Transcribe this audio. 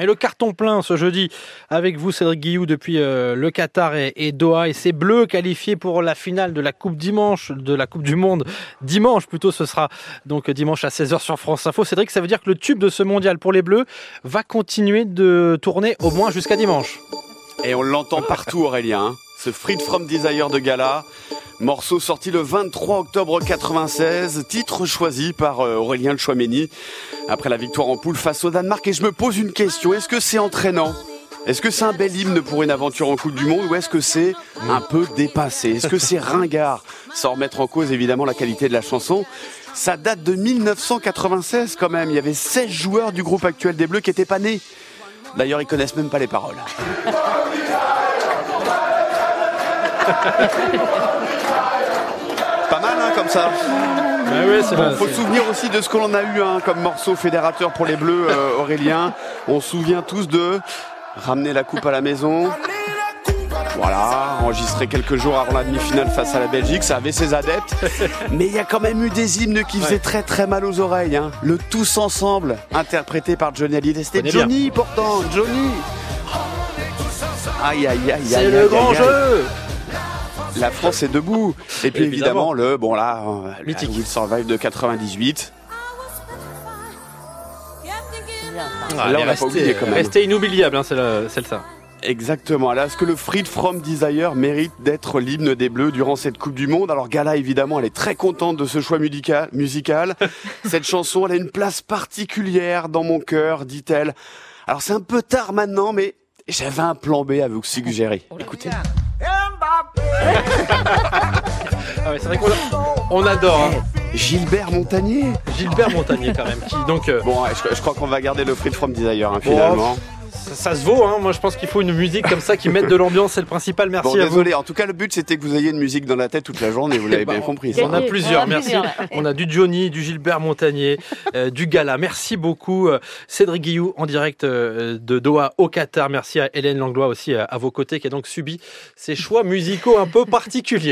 Et le carton plein ce jeudi avec vous Cédric Guillou depuis euh, le Qatar et, Doha et c'est Bleus qualifiés pour la finale de la Coupe dimanche de la Coupe du Monde dimanche plutôt ce sera donc dimanche à 16h sur France Info. Cédric ça veut dire que le tube de ce mondial pour les Bleus va continuer de tourner au moins jusqu'à dimanche. Et on l'entend partout Aurélien, hein. ce Freed from Desire de Gala. Morceau sorti le 23 octobre 96, titre choisi par euh, Aurélien Chouameni après la victoire en poule face au Danemark. Et je me pose une question, est-ce que c'est entraînant? Est-ce que c'est un bel hymne pour une aventure en Coupe du Monde ou est-ce que c'est un peu dépassé? Est-ce que c'est ringard? Sans remettre en cause évidemment la qualité de la chanson. Ça date de 1996 quand même, il y avait 16 joueurs du groupe actuel des Bleus qui n'étaient pas nés. D'ailleurs, ils connaissent même pas les paroles. Comme ça. Il Bon, faut se souvenir aussi de ce que l'on a eu hein, comme morceau fédérateur pour les Bleus, euh, Aurélien. On se souvient tous de ramener la coupe à la maison. Voilà, enregistré quelques jours avant la demi-finale face à la Belgique, ça avait ses adeptes. Mais il y a quand même eu des hymnes qui faisaient très très mal aux oreilles. hein. Le Tous Ensemble, interprété par Johnny Hallyday. C'était bien. Johnny pourtant, Johnny. Aïe aïe aïe aïe. C'est le grand jeu La France est debout. Et puis Évidemment. évidemment, le bon là, euh, Mythique. Will Survive de 98. Ah, Là, on pas oublié, quand même. restée inoubliable hein, c'est le- celle-là. Exactement. Alors, est-ce que le Freed from Desire mérite d'être l'hymne des Bleus durant cette Coupe du Monde Alors, Gala, évidemment, elle est très contente de ce choix musical. musical. cette chanson, elle a une place particulière dans mon cœur, dit-elle. Alors, c'est un peu tard maintenant, mais j'avais un plan B à vous suggérer. Écoutez. Ah ouais, c'est vrai qu'on on adore hein. Gilbert Montagnier. Gilbert Montagnier quand même qui donc euh, Bon, ouais, je, je crois qu'on va garder le Freed from Desire, hein, finalement. ça, ça se vaut hein. Moi je pense qu'il faut une musique comme ça qui mette de l'ambiance c'est le principal. Merci Bon, à vous. désolé. En tout cas, le but, c'était que vous ayez une musique dans la tête toute la journée. Vous l'avez Bah, bien compris. On a plusieurs, on a merci. plusieurs. On a du Johnny, du Gilbert Montagnier, euh, du Gala. Merci beaucoup euh, Cédric Guillou en direct de Doha au Qatar. Merci à Hélène Langlois aussi à vos côtés qui a donc subi ces choix musicaux un peu particuliers.